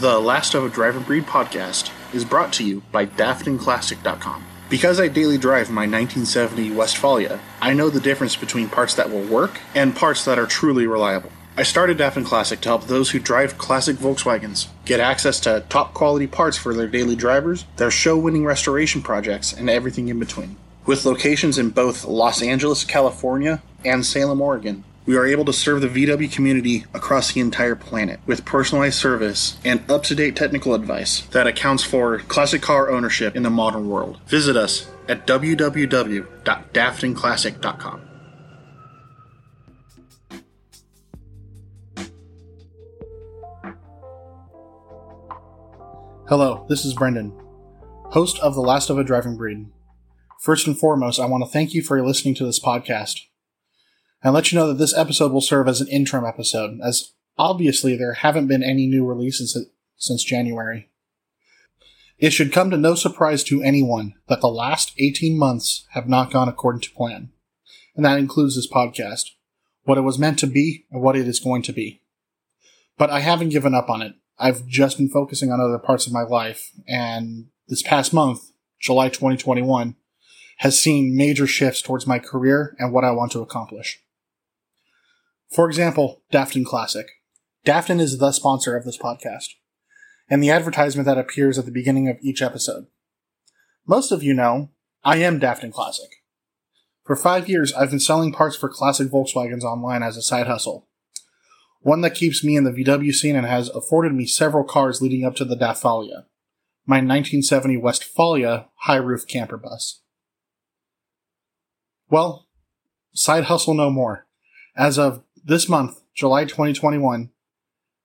The Last of a Driving Breed podcast is brought to you by DaftonClassic.com. Because I daily drive my 1970 Westfalia, I know the difference between parts that will work and parts that are truly reliable. I started Dafton Classic to help those who drive classic Volkswagens get access to top quality parts for their daily drivers, their show winning restoration projects, and everything in between. With locations in both Los Angeles, California, and Salem, Oregon, we are able to serve the VW community across the entire planet with personalized service and up to date technical advice that accounts for classic car ownership in the modern world. Visit us at www.daftonclassic.com. Hello, this is Brendan, host of The Last of a Driving Breed. First and foremost, I want to thank you for listening to this podcast and let you know that this episode will serve as an interim episode, as obviously there haven't been any new releases since January. It should come to no surprise to anyone that the last 18 months have not gone according to plan, and that includes this podcast, what it was meant to be, and what it is going to be. But I haven't given up on it. I've just been focusing on other parts of my life, and this past month, July 2021, has seen major shifts towards my career and what I want to accomplish. For example, Dafton Classic. Dafton is the sponsor of this podcast, and the advertisement that appears at the beginning of each episode. Most of you know, I am Dafton Classic. For five years, I've been selling parts for classic Volkswagens online as a side hustle. One that keeps me in the VW scene and has afforded me several cars leading up to the Dafalia, my 1970 Westfalia high roof camper bus. Well, side hustle no more. As of this month, July 2021,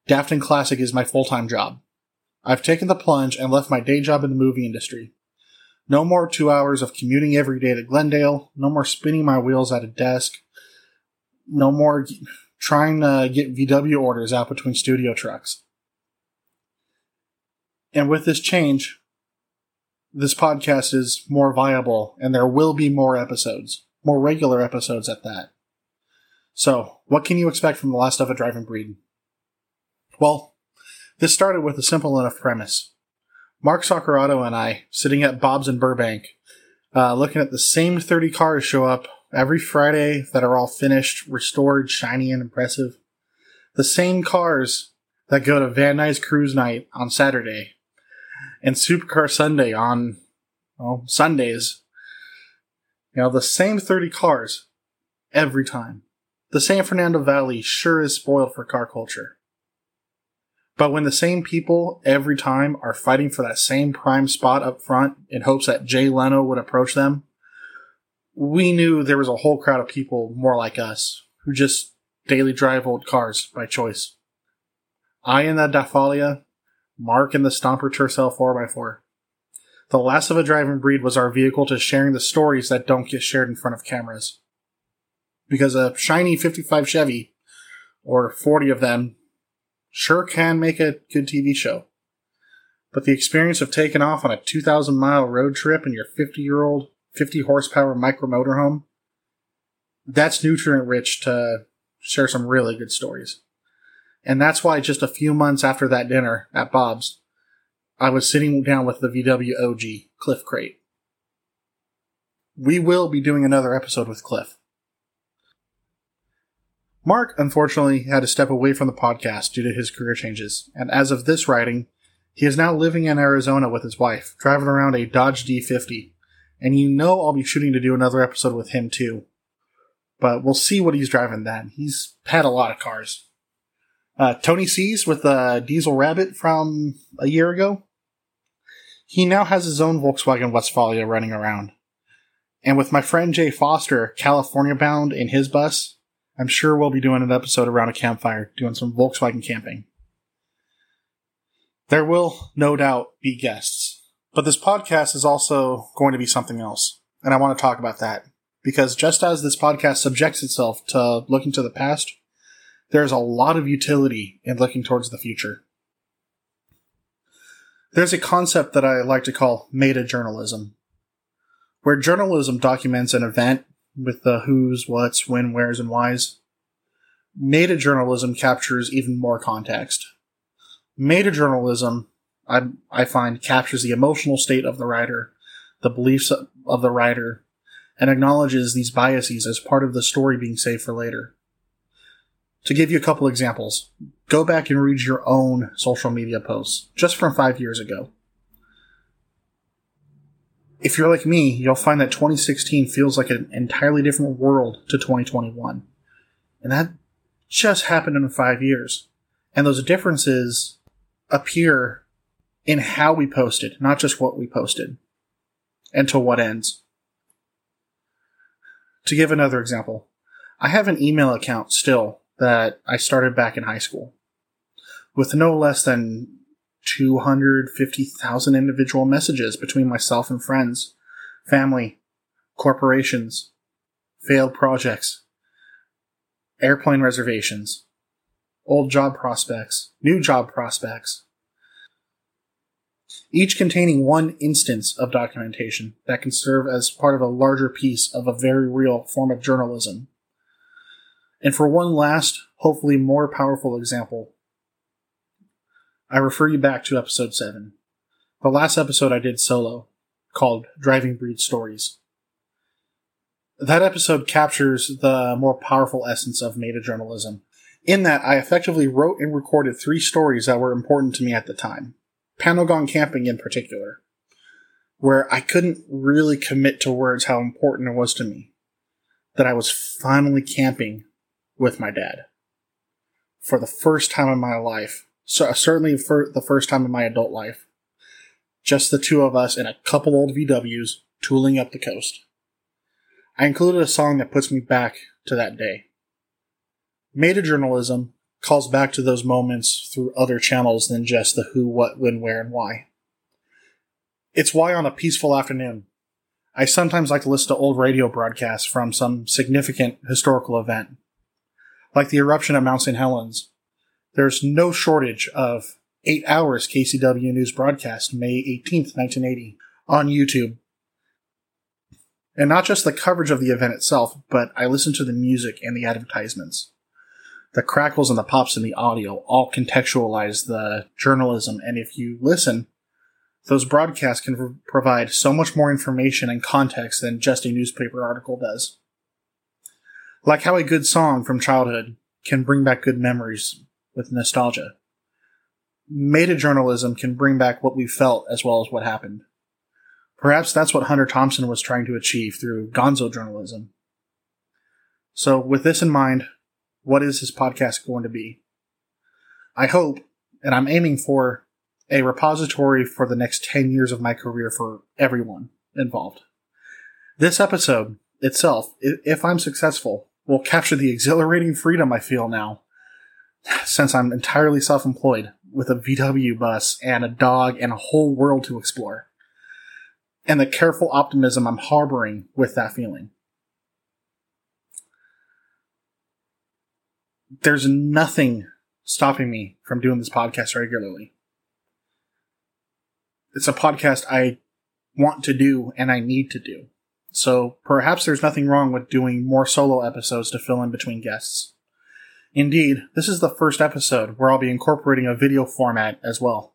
Dafton Classic is my full time job. I've taken the plunge and left my day job in the movie industry. No more two hours of commuting every day to Glendale. No more spinning my wheels at a desk. No more trying to get VW orders out between studio trucks. And with this change, this podcast is more viable and there will be more episodes, more regular episodes at that. So, what can you expect from The Last of a Driving Breed? Well, this started with a simple enough premise. Mark Soccerado and I, sitting at Bob's in Burbank, uh, looking at the same 30 cars show up every Friday that are all finished, restored, shiny, and impressive. The same cars that go to Van Nuys Cruise Night on Saturday and Supercar Sunday on well, Sundays. You know, the same 30 cars every time. The San Fernando Valley sure is spoiled for car culture. But when the same people every time are fighting for that same prime spot up front in hopes that Jay Leno would approach them, we knew there was a whole crowd of people more like us who just daily drive old cars by choice. I in the Dafalia, Mark in the Stomper Tercel 4x4. The last of a driving breed was our vehicle to sharing the stories that don't get shared in front of cameras because a shiny 55 Chevy, or 40 of them, sure can make a good TV show. But the experience of taking off on a 2,000 mile road trip in your 50 year old, 50 horsepower micro motorhome, that's nutrient rich to share some really good stories. And that's why just a few months after that dinner at Bob's, I was sitting down with the VW OG, Cliff Crate. We will be doing another episode with Cliff. Mark, unfortunately, had to step away from the podcast due to his career changes, and as of this writing, he is now living in Arizona with his wife, driving around a Dodge D50. And you know I'll be shooting to do another episode with him too. But we'll see what he's driving then. He's had a lot of cars. Uh, Tony C's with a Diesel Rabbit from a year ago. He now has his own Volkswagen Westfalia running around. And with my friend Jay Foster, California bound in his bus, I'm sure we'll be doing an episode around a campfire, doing some Volkswagen camping. There will, no doubt, be guests. But this podcast is also going to be something else. And I want to talk about that. Because just as this podcast subjects itself to looking to the past, there's a lot of utility in looking towards the future. There's a concept that I like to call meta journalism, where journalism documents an event with the who's, what's, when, where's, and why's. Meta journalism captures even more context. Meta journalism, I, I find, captures the emotional state of the writer, the beliefs of the writer, and acknowledges these biases as part of the story being saved for later. To give you a couple examples, go back and read your own social media posts, just from five years ago. If you're like me, you'll find that 2016 feels like an entirely different world to 2021. And that just happened in five years. And those differences appear in how we posted, not just what we posted, and to what ends. To give another example, I have an email account still that I started back in high school with no less than 250,000 individual messages between myself and friends, family, corporations, failed projects, airplane reservations, old job prospects, new job prospects, each containing one instance of documentation that can serve as part of a larger piece of a very real form of journalism. And for one last, hopefully more powerful example, I refer you back to episode 7. The last episode I did solo, called Driving Breed Stories. That episode captures the more powerful essence of meta journalism. In that, I effectively wrote and recorded three stories that were important to me at the time. Panagon camping in particular, where I couldn't really commit to words how important it was to me that I was finally camping with my dad for the first time in my life. So certainly for the first time in my adult life. Just the two of us in a couple old VWs tooling up the coast. I included a song that puts me back to that day. Meta journalism calls back to those moments through other channels than just the who, what, when, where, and why. It's why on a peaceful afternoon, I sometimes like to listen to old radio broadcasts from some significant historical event like the eruption of Mount St. Helens. There's no shortage of 8 hours KGW News broadcast May 18th, 1980 on YouTube. And not just the coverage of the event itself, but I listen to the music and the advertisements. The crackles and the pops in the audio all contextualize the journalism, and if you listen, those broadcasts can provide so much more information and context than just a newspaper article does. Like how a good song from childhood can bring back good memories with nostalgia. Meta journalism can bring back what we felt as well as what happened. Perhaps that's what Hunter Thompson was trying to achieve through gonzo journalism. So, with this in mind, what is his podcast going to be? I hope, and I'm aiming for, a repository for the next 10 years of my career for everyone involved. This episode itself, if I'm successful, will capture the exhilarating freedom I feel now, since I'm entirely self employed with a VW bus and a dog and a whole world to explore, and the careful optimism I'm harboring with that feeling. There's nothing stopping me from doing this podcast regularly. It's a podcast I want to do and I need to do. So perhaps there's nothing wrong with doing more solo episodes to fill in between guests. Indeed, this is the first episode where I'll be incorporating a video format as well.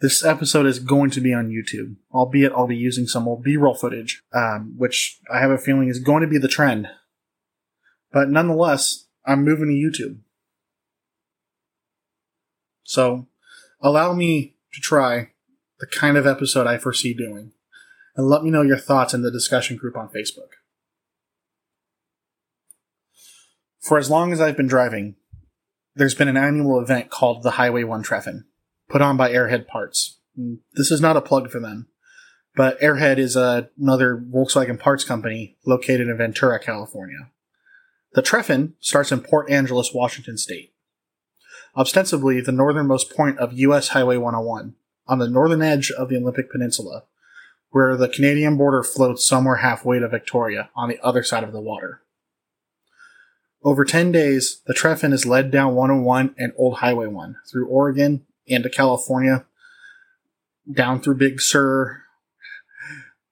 This episode is going to be on YouTube, albeit I'll be using some old B-roll footage, um, which I have a feeling is going to be the trend. But nonetheless, I'm moving to YouTube. So, allow me to try the kind of episode I foresee doing and let me know your thoughts in the discussion group on Facebook. For as long as I've been driving, there's been an annual event called the Highway 1 Treffen, put on by Airhead Parts. This is not a plug for them, but Airhead is another Volkswagen parts company located in Ventura, California. The Treffen starts in Port Angeles, Washington State, ostensibly the northernmost point of U.S. Highway 101, on the northern edge of the Olympic Peninsula, where the Canadian border floats somewhere halfway to Victoria on the other side of the water. Over 10 days, the Treffen is led down 101 and Old Highway 1 through Oregon into California, down through Big Sur,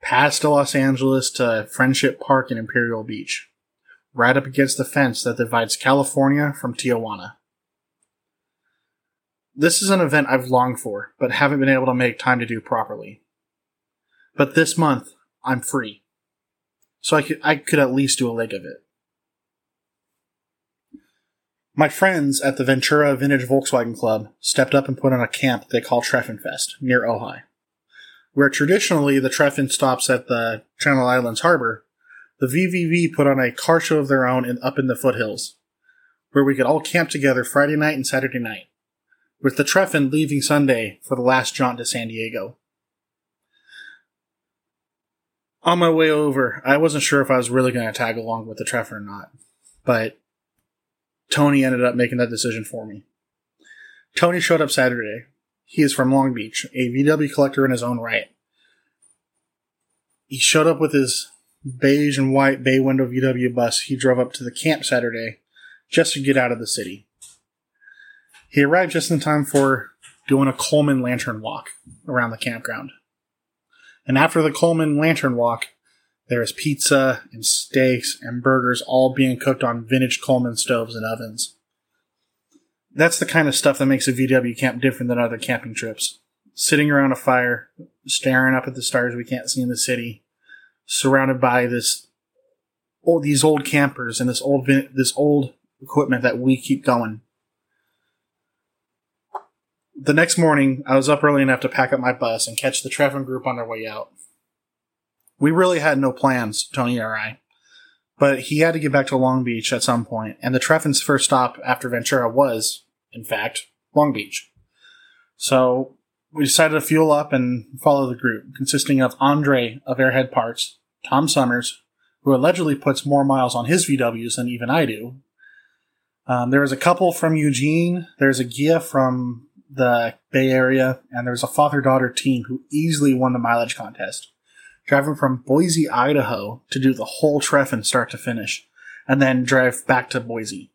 past to Los Angeles to Friendship Park and Imperial Beach, right up against the fence that divides California from Tijuana. This is an event I've longed for, but haven't been able to make time to do properly. But this month, I'm free. So I could, I could at least do a leg of it. My friends at the Ventura Vintage Volkswagen Club stepped up and put on a camp they call Treffenfest near Ojai. Where traditionally the Treffen stops at the Channel Islands harbor, the VVV put on a car show of their own in, up in the foothills, where we could all camp together Friday night and Saturday night, with the Treffen leaving Sunday for the last jaunt to San Diego. On my way over, I wasn't sure if I was really going to tag along with the Treffen or not, but Tony ended up making that decision for me. Tony showed up Saturday. He is from Long Beach, a VW collector in his own right. He showed up with his beige and white bay window VW bus. He drove up to the camp Saturday just to get out of the city. He arrived just in time for doing a Coleman lantern walk around the campground. And after the Coleman lantern walk, there is pizza and steaks and burgers all being cooked on vintage Coleman stoves and ovens. That's the kind of stuff that makes a VW camp different than other camping trips. Sitting around a fire, staring up at the stars we can't see in the city, surrounded by this all these old campers and this old this old equipment that we keep going. The next morning, I was up early enough to pack up my bus and catch the Treffen group on their way out. We really had no plans, Tony or I. But he had to get back to Long Beach at some point, and the Treffen's first stop after Ventura was, in fact, Long Beach. So we decided to fuel up and follow the group, consisting of Andre of Airhead Parts, Tom Summers, who allegedly puts more miles on his VWs than even I do. Um, there was a couple from Eugene. There's a Ghia from the Bay Area, and there's a father daughter team who easily won the mileage contest driving from Boise, Idaho to do the whole Treffen start to finish, and then drive back to Boise.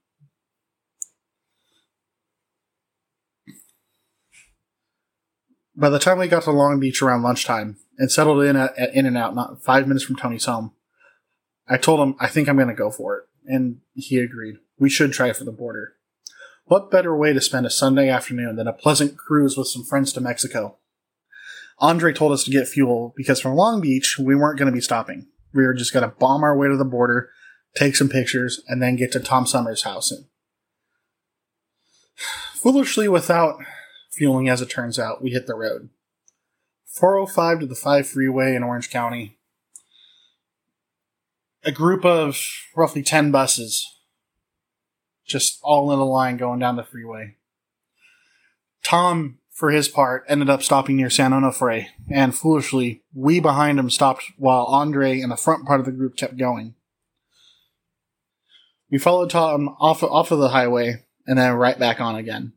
By the time we got to Long Beach around lunchtime and settled in at, at In and Out, not five minutes from Tony's home, I told him I think I'm going to go for it, and he agreed. We should try for the border. What better way to spend a Sunday afternoon than a pleasant cruise with some friends to Mexico? Andre told us to get fuel because from Long Beach, we weren't going to be stopping. We were just going to bomb our way to the border, take some pictures, and then get to Tom Summers' house. And foolishly, without fueling, as it turns out, we hit the road. 405 to the 5 freeway in Orange County. A group of roughly 10 buses, just all in a line going down the freeway. Tom for his part, ended up stopping near San Onofre, and foolishly, we behind him stopped while Andre and the front part of the group kept going. We followed Tom off, off of the highway and then right back on again.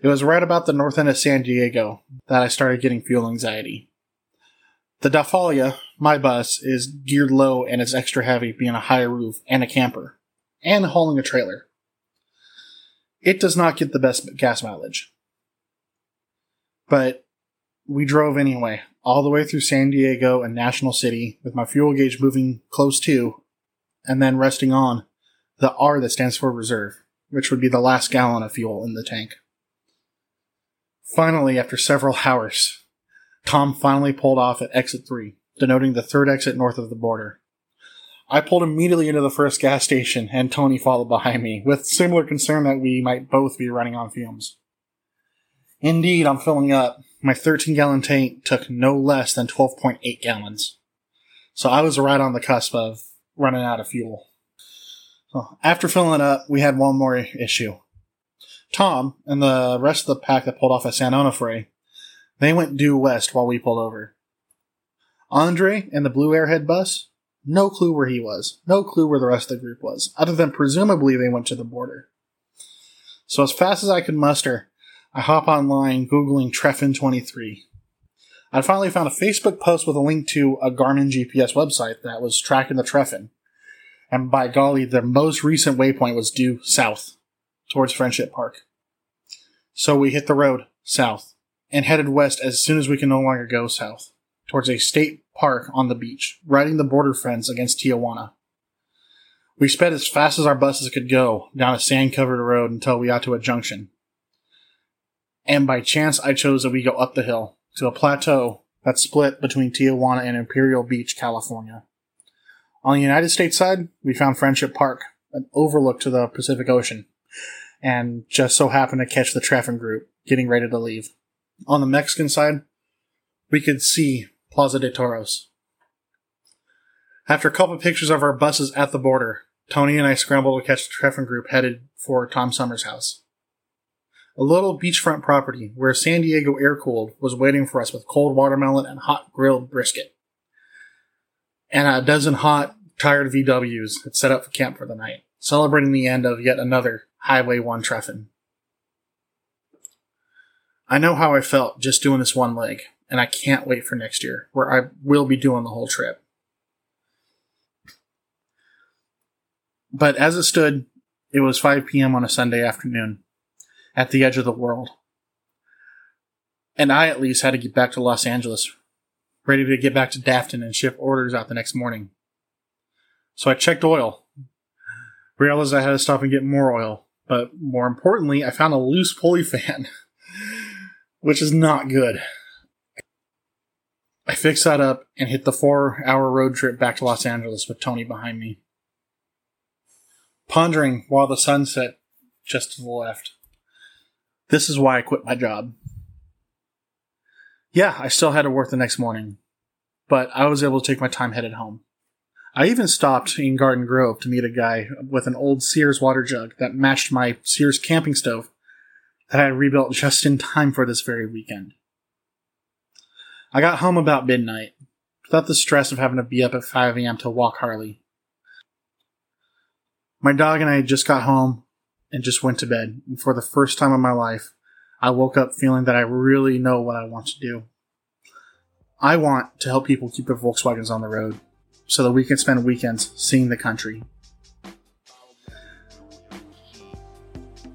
It was right about the north end of San Diego that I started getting fuel anxiety. The Dafalia, my bus, is geared low and it's extra heavy, being a high roof and a camper, and hauling a trailer. It does not get the best gas mileage. But we drove anyway, all the way through San Diego and National City, with my fuel gauge moving close to, and then resting on the R that stands for reserve, which would be the last gallon of fuel in the tank. Finally, after several hours, Tom finally pulled off at exit 3, denoting the third exit north of the border. I pulled immediately into the first gas station, and Tony followed behind me, with similar concern that we might both be running on fumes. Indeed, I'm filling up. My 13 gallon tank took no less than 12.8 gallons. So I was right on the cusp of running out of fuel. So after filling up, we had one more issue. Tom and the rest of the pack that pulled off at San Onofre, they went due west while we pulled over. Andre and the Blue Airhead bus, no clue where he was. No clue where the rest of the group was, other than presumably they went to the border. So as fast as I could muster, I hop online Googling Treffen 23. I finally found a Facebook post with a link to a Garmin GPS website that was tracking the Treffen. And by golly, the most recent waypoint was due south towards Friendship Park. So we hit the road south and headed west as soon as we can no longer go south towards a state park on the beach, riding the border fence against Tijuana. We sped as fast as our buses could go down a sand covered road until we got to a junction And by chance, I chose that we go up the hill to a plateau that's split between Tijuana and Imperial Beach, California. On the United States side, we found Friendship Park, an overlook to the Pacific Ocean, and just so happened to catch the Treffen group getting ready to leave. On the Mexican side, we could see Plaza de Toros. After a couple of pictures of our buses at the border, Tony and I scrambled to catch the Treffen group headed for Tom Summers' house. A little beachfront property where San Diego Air Cooled was waiting for us with cold watermelon and hot grilled brisket. And a dozen hot, tired VWs had set up for camp for the night, celebrating the end of yet another Highway 1 Treffen. I know how I felt just doing this one leg, and I can't wait for next year, where I will be doing the whole trip. But as it stood, it was 5 p.m. on a Sunday afternoon, at the edge of the world. And I at least had to get back to Los Angeles, ready to get back to Dafton and ship orders out the next morning. So I checked oil, realized I had to stop and get more oil, but more importantly, I found a loose pulley fan. which is not good. I fixed that up and hit the four hour road trip back to Los Angeles with Tony behind me. Pondering while the sun set just to the left. This is why I quit my job. Yeah, I still had to work the next morning, but I was able to take my time headed home. I even stopped in Garden Grove to meet a guy with an old Sears water jug that matched my Sears camping stove that I had rebuilt just in time for this very weekend. I got home about midnight, without the stress of having to be up at 5 a.m. to walk Harley. My dog and I just got home and just went to bed, and for the first time in my life, I woke up feeling that I really know what I want to do. I want to help people keep their Volkswagens on the road so that we can spend weekends seeing the country.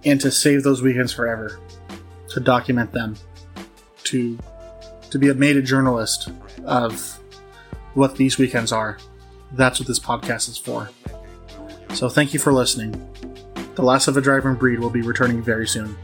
and to save those weekends forever, to document them, to to be a meta journalist of what these weekends are. That's what this podcast is for. So thank you for listening. The Last of a Driving Breed will be returning very soon.